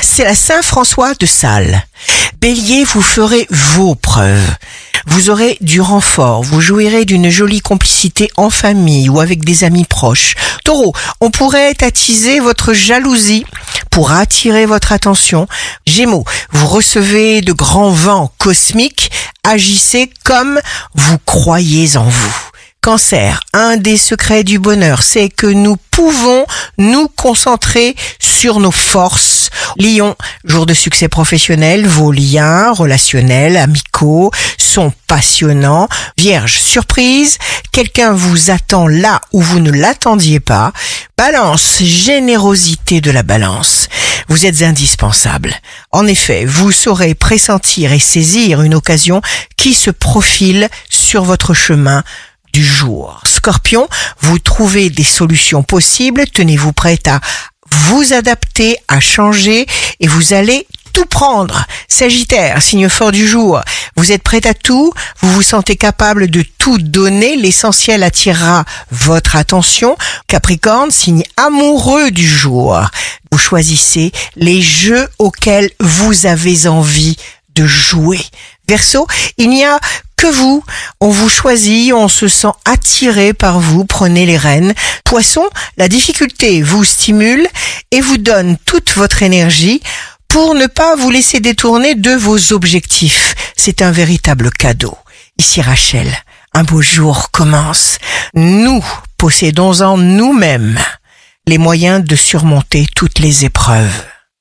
c'est la Saint-François de Sales. Bélier, vous ferez vos preuves. Vous aurez du renfort, vous jouirez d'une jolie complicité en famille ou avec des amis proches. Taureau, on pourrait attiser votre jalousie pour attirer votre attention. Gémeaux, vous recevez de grands vents cosmiques, agissez comme vous croyez en vous. Cancer, un des secrets du bonheur, c'est que nous pouvons nous concentrer sur nos forces. Lion, jour de succès professionnel, vos liens relationnels, amicaux sont passionnants. Vierge, surprise, quelqu'un vous attend là où vous ne l'attendiez pas. Balance, générosité de la balance. Vous êtes indispensable. En effet, vous saurez pressentir et saisir une occasion qui se profile sur votre chemin du jour. Scorpion, vous trouvez des solutions possibles, tenez-vous prête à vous adapter, à changer et vous allez tout prendre. Sagittaire, signe fort du jour, vous êtes prêt à tout, vous vous sentez capable de tout donner, l'essentiel attirera votre attention. Capricorne, signe amoureux du jour, vous choisissez les jeux auxquels vous avez envie de jouer. Verseau, il n'y a que vous. On vous choisit, on se sent attiré par vous, prenez les rênes. Poisson, la difficulté vous stimule et vous donne toute votre énergie pour ne pas vous laisser détourner de vos objectifs. C'est un véritable cadeau. Ici Rachel, un beau jour commence. Nous possédons en nous-mêmes les moyens de surmonter toutes les épreuves.